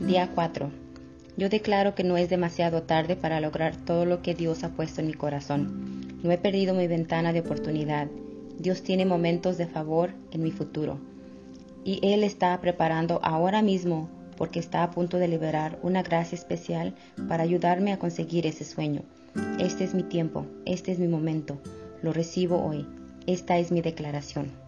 Día 4. Yo declaro que no es demasiado tarde para lograr todo lo que Dios ha puesto en mi corazón. No he perdido mi ventana de oportunidad. Dios tiene momentos de favor en mi futuro. Y Él está preparando ahora mismo porque está a punto de liberar una gracia especial para ayudarme a conseguir ese sueño. Este es mi tiempo, este es mi momento. Lo recibo hoy. Esta es mi declaración.